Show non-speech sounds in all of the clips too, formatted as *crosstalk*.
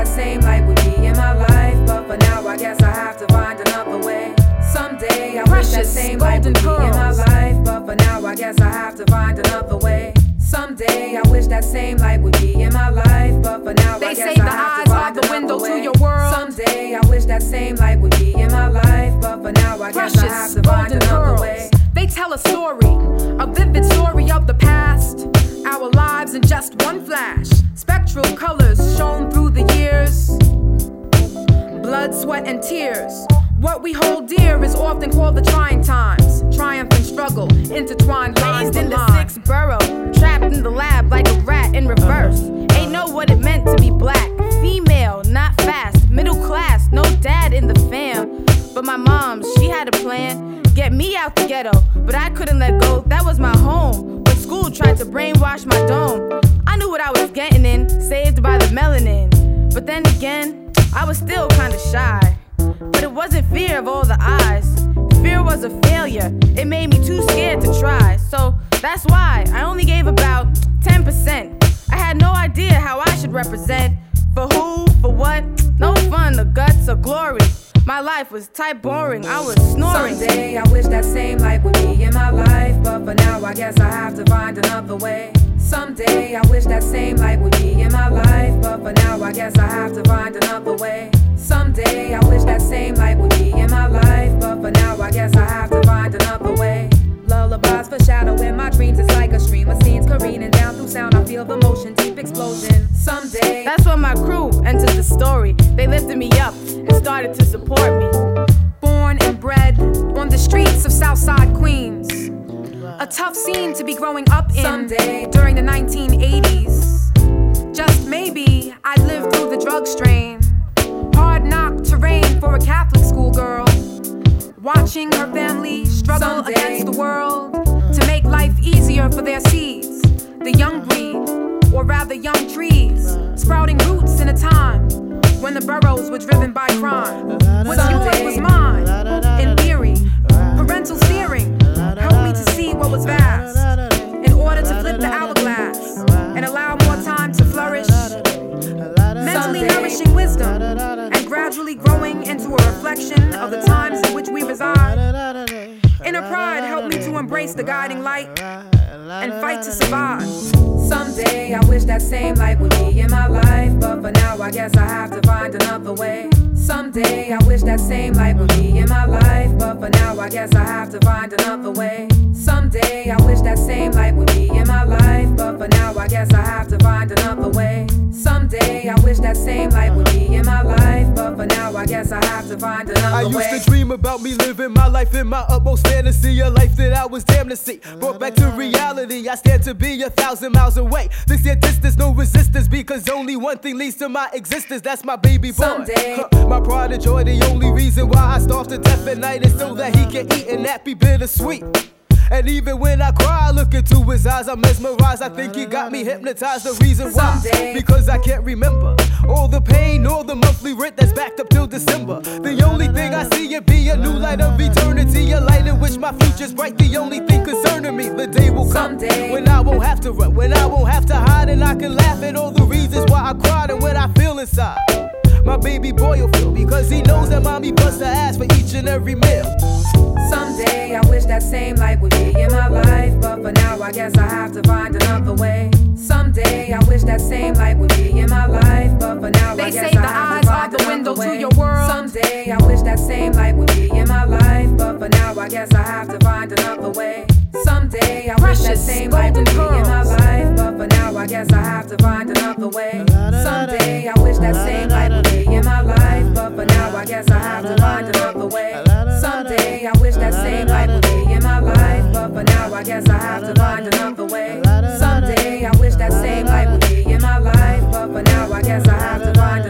that same light would be in my life. But for now, I guess I have to find another way. Someday I wish that same light would pearls. be in my life. But for now, I guess I have to find another way. Someday I wish that same light would be in my life, but for now they I guess say the I have eyes to are the window way. to your world. Someday I wish that same light would be in my life, but for now I Precious guess I have to find another pearls. way. They tell a story, a vivid story of the past our lives in just one flash. Spectral colors shown through the years. Blood, sweat, and tears. What we hold dear is often called the trying times. Triumph and struggle, intertwined Raised in the six sixth borough, trapped in the lab like a rat in reverse. Ain't know what it meant to be black. Female, not fast, middle class, no dad in the fam. But my mom, she had a plan. Get me out the ghetto, but I couldn't let go. That was my home school tried to brainwash my dome. I knew what I was getting in, saved by the melanin. But then again, I was still kinda shy. But it wasn't fear of all the eyes. Fear was a failure, it made me too scared to try. So that's why I only gave about 10%. I had no idea how I should represent for who for what? No fun The guts or glory. My life was type boring, I was snoring. Someday I wish that same life would be in my life, but for now I guess I have to find another way. Someday I wish that same life would be in my life, but for now I guess I have to find another way. Someday I wish that same life would be in my life, but for now I guess I have to find another way lullabies for shadow in my dreams. It's like a stream of scenes careening down through sound. I feel the motion, deep explosion. Someday. That's when my crew entered the story. They lifted me up and started to support me. Born and bred on the streets of Southside Queens. A tough scene to be growing up in Someday. during the 1980s. Just maybe I'd live through the drug strain. Hard knock terrain for a Catholic schoolgirl watching her family struggle Someday. against the world to make life easier for their seeds, the young breed, or rather young trees, sprouting roots in a time when the boroughs were driven by crime. What's yours was mine, in theory, parental steering helped me to see what was vast in order to flip the hourglass and allow more time to flourish. Mentally nourishing wisdom gradually growing into a reflection of the times in which we reside. Inner pride helped me to embrace the guiding light and fight to survive. Someday I wish that same light would be in my life, but for now I guess I have to find another way. Someday I wish that same light would be in my life, but for now I guess I have to find another way. Someday I wish that same light would be in my life, but for now I guess I have to find another way. Someday I wish that same light would be in my life, but for now I guess I have to find another way. I way. used to dream about me living my life in my utmost fantasy, a life that I was damned to see. Brought back to reality, I stand to be a thousand miles away. This year distance, no resistance, because only one thing leads to my existence. That's my baby boy. Someday. Huh, my pride and joy, the only reason why I starve to death at night is so that he can eat and that be bittersweet. And even when I cry, I look into his eyes, I'm mesmerized. I think he got me hypnotized. The reason why, because I can't remember all the pain, all the monthly rent that's backed up till December. The only thing I see it be a new light of eternity, a light in which my future's bright. The only thing concerning me, the day will come Someday. when I won't have to run, when I won't have to hide, and I can laugh at all the reasons why I cried and what I feel inside. My baby boy will feel because he knows that mommy busts her ass for each and every meal. Someday I wish that same light would be in my life, but for now I guess I have to find another way. Someday I wish that same light would be in my life, but for now They I guess say I the have eyes to are find the another window to your world. Someday I wish that same light would be in my life, but for now I guess I have to find another way. Someday I wish that same light would be in my life, but for now I guess I have to find another way. Someday I wish that same light would be in my life, but for now I guess I have to find another way. Someday I wish that same light would be in my life, but for now I guess I have to find another way. Someday I wish that same light would be in my life, but for now I guess I have to find another way.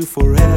Closer. Yeah.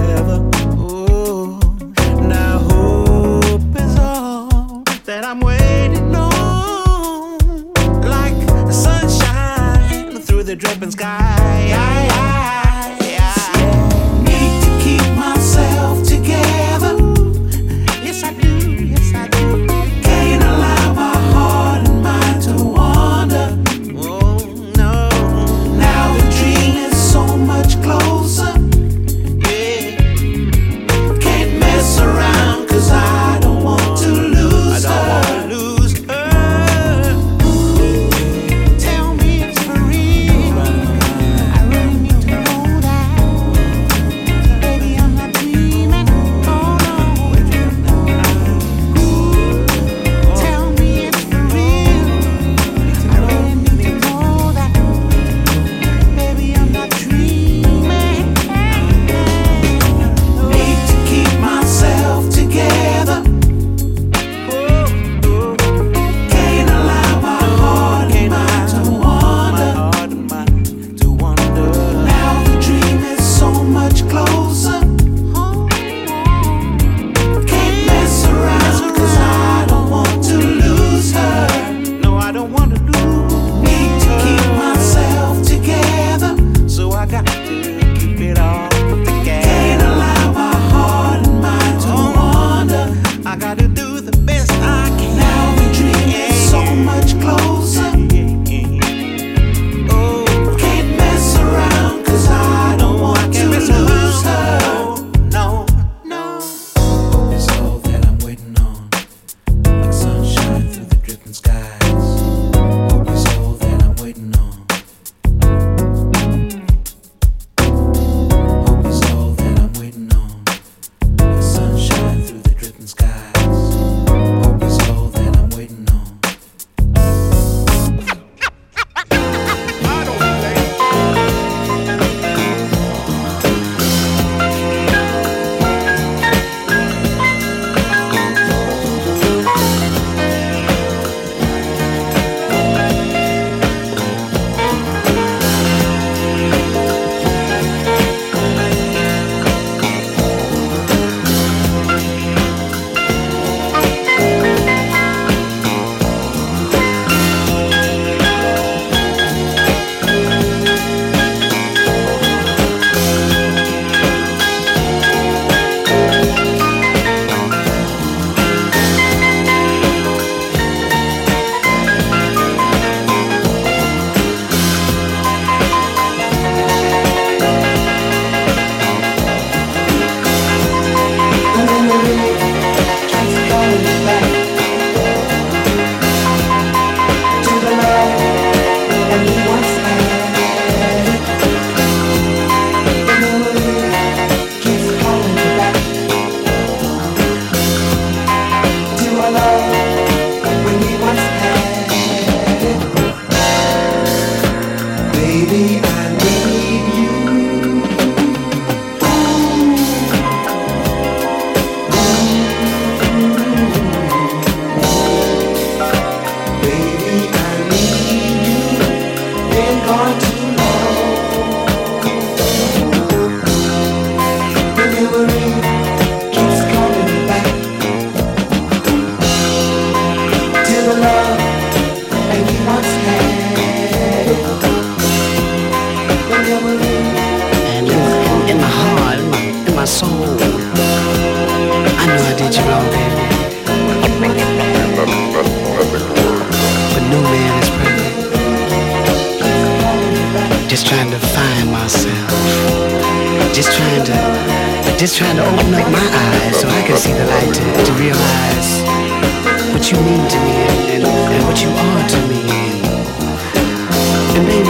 And baby,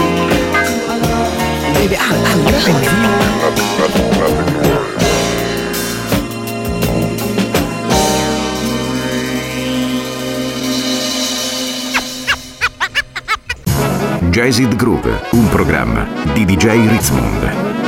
baby, I, I love you. Jazzid Group, un programma di DJ Ritzmond.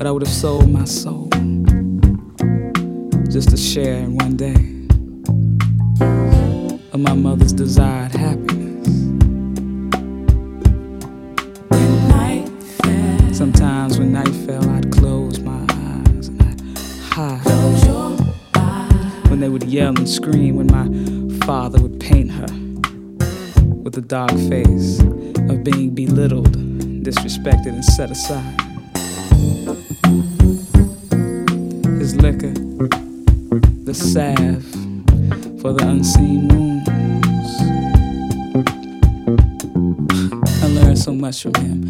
But I would have sold my soul just to share in one day of my mother's desired happiness. When night fell, sometimes when night fell, I'd close my eyes and I'd hide. Close your. When they would yell and scream, when my father would paint her with a dark face of being belittled, disrespected, and set aside. liquor, the salve for the unseen wounds. *laughs* I learned so much from him.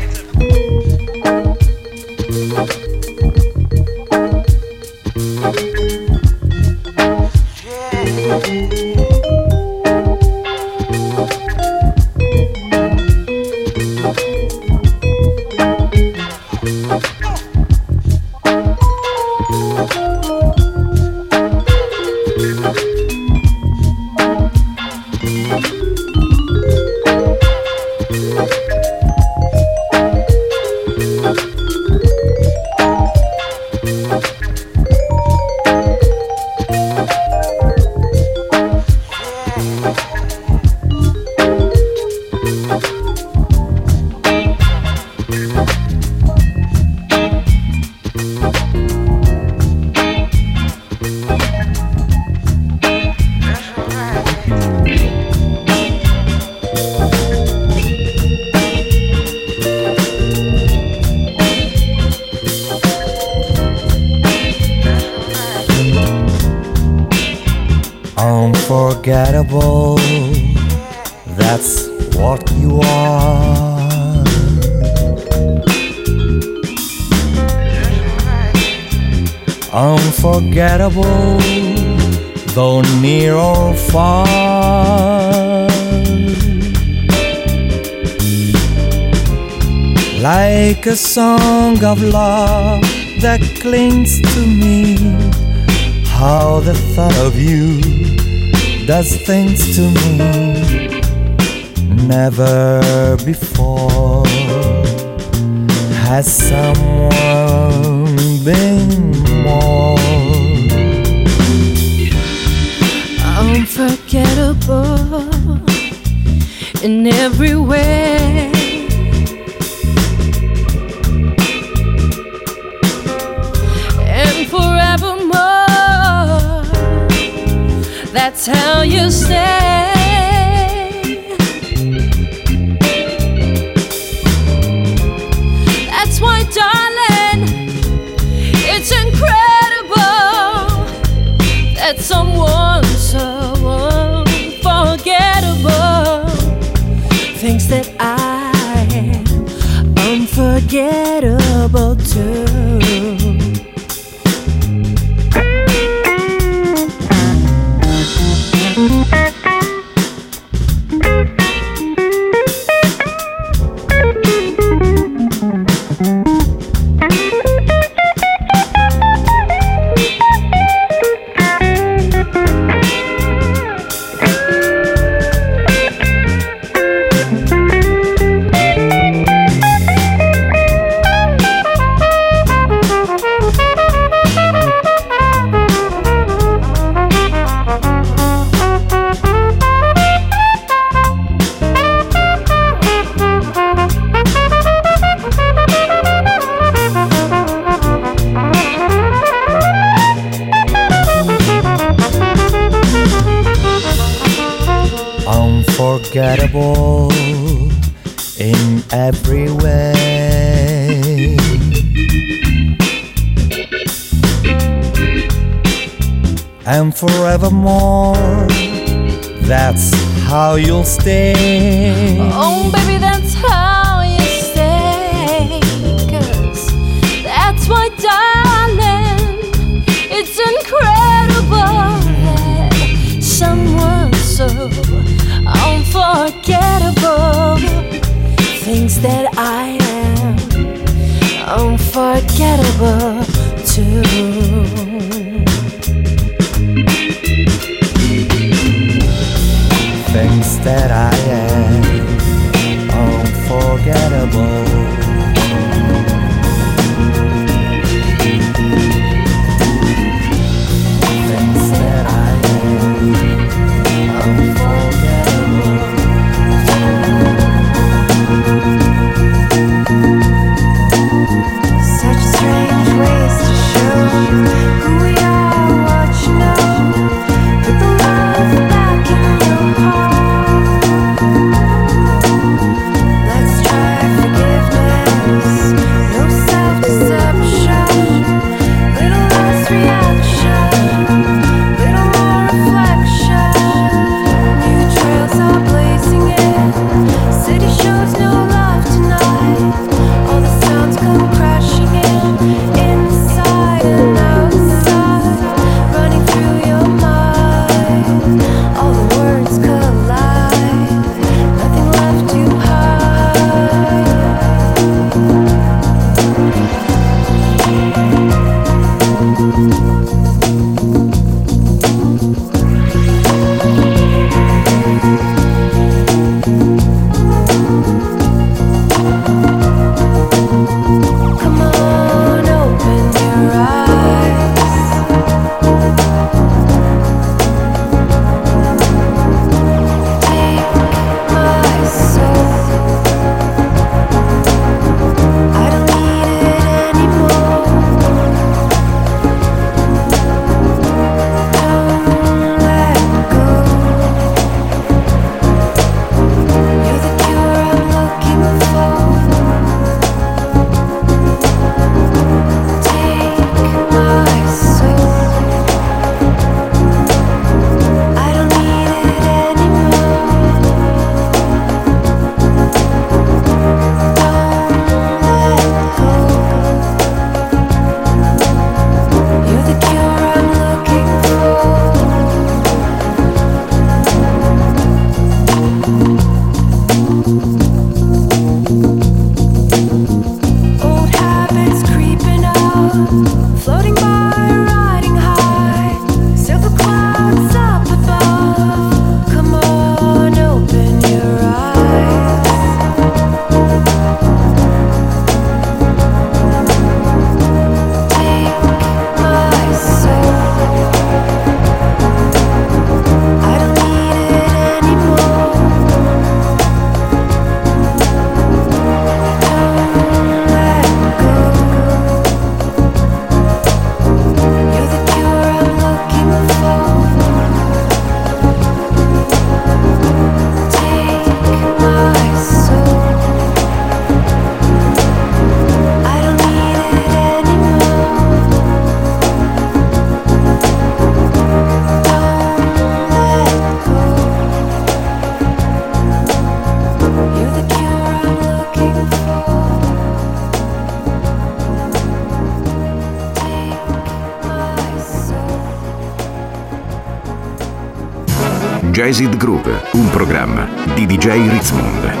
Unforgettable, that's what you are. Unforgettable, though near or far. Like a song of love that clings to me. How the thought of you does things to me. Never before has someone been more unforgettable in every way. How you stay. Unforgettable in every way. And forevermore, that's how you'll stay. Oh, baby, that's unforgettable too. Thinks that I am unforgettable. Jazz Groove, un programma di DJ Ritzmond.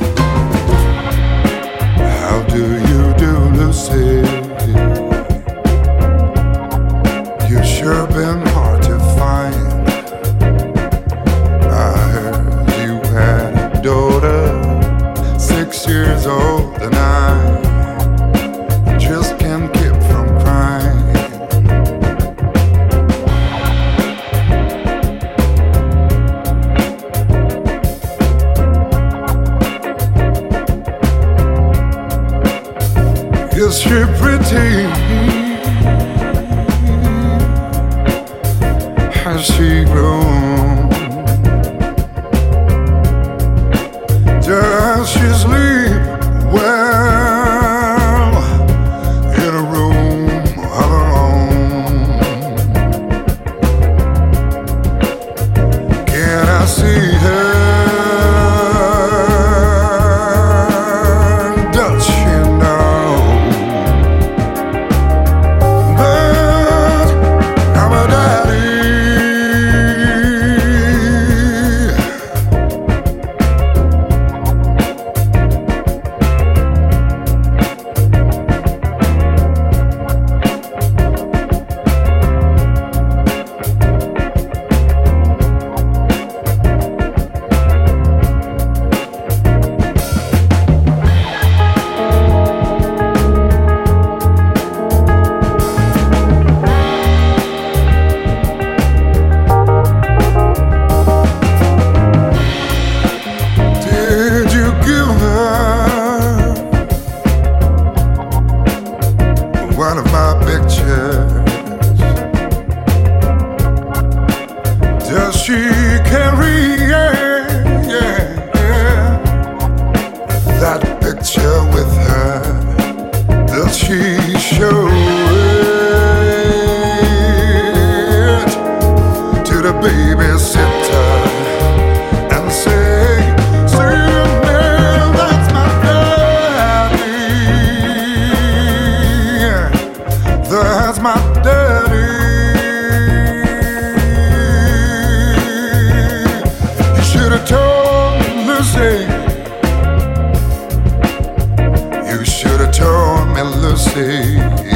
mercy.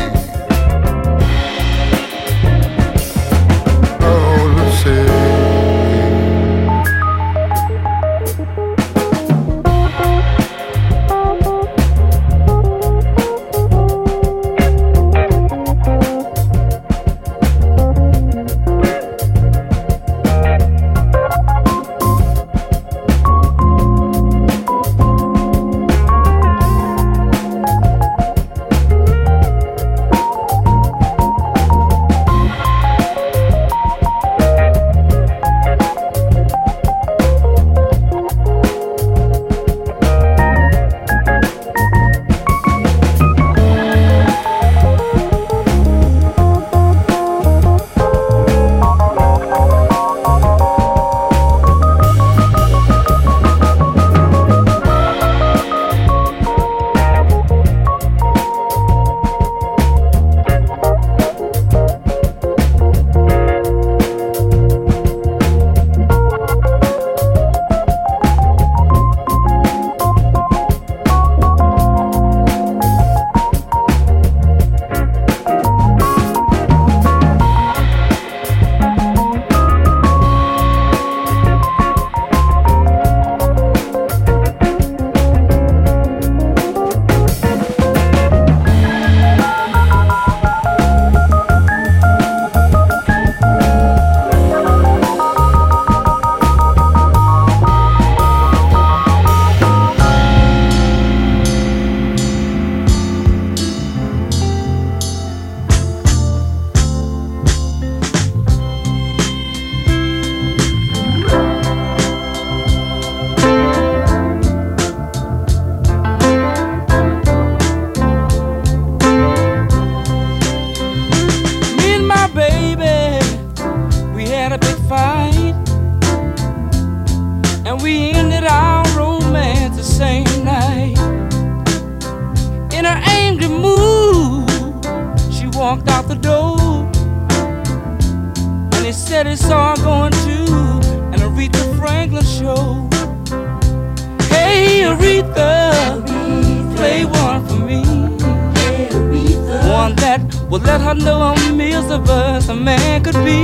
out the door. And he said it's all going to an Aretha Franklin show. Hey, Aretha, Aretha. play one for me. Hey, One that will let her know how miserable as a man could be.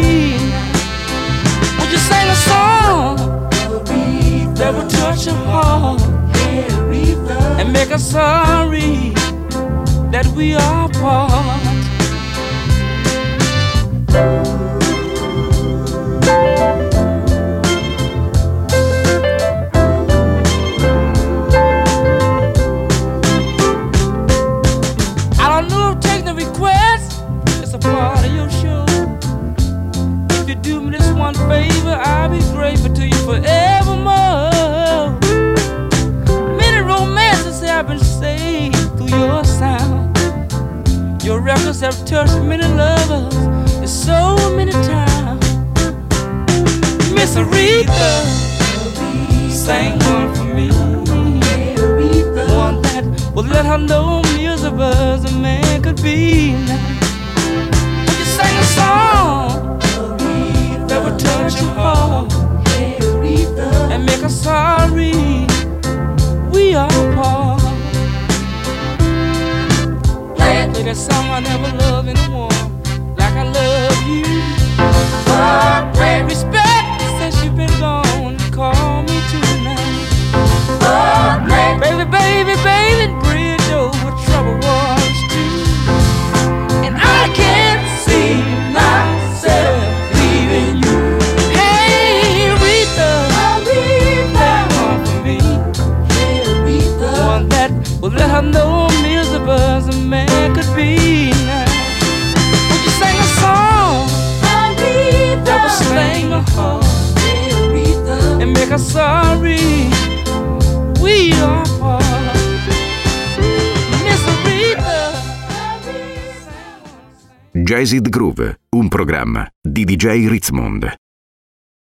Would you sing a song Aretha. that will touch her heart hey, and make her sorry that we are apart? Records have touched many lovers so many times. Miss Aretha, sing one for me. One that will let her know millions of us a man could be. Would you sing a song that would touch your heart and make her sorry we are apart? Play that song I never loved anyone like I love you. Oh, great respect since you've been gone. Call me tonight. Oh, and make her sorry we are apart? Miss Aretha. Jazzid Groove, un programma di DJ Ritzmond.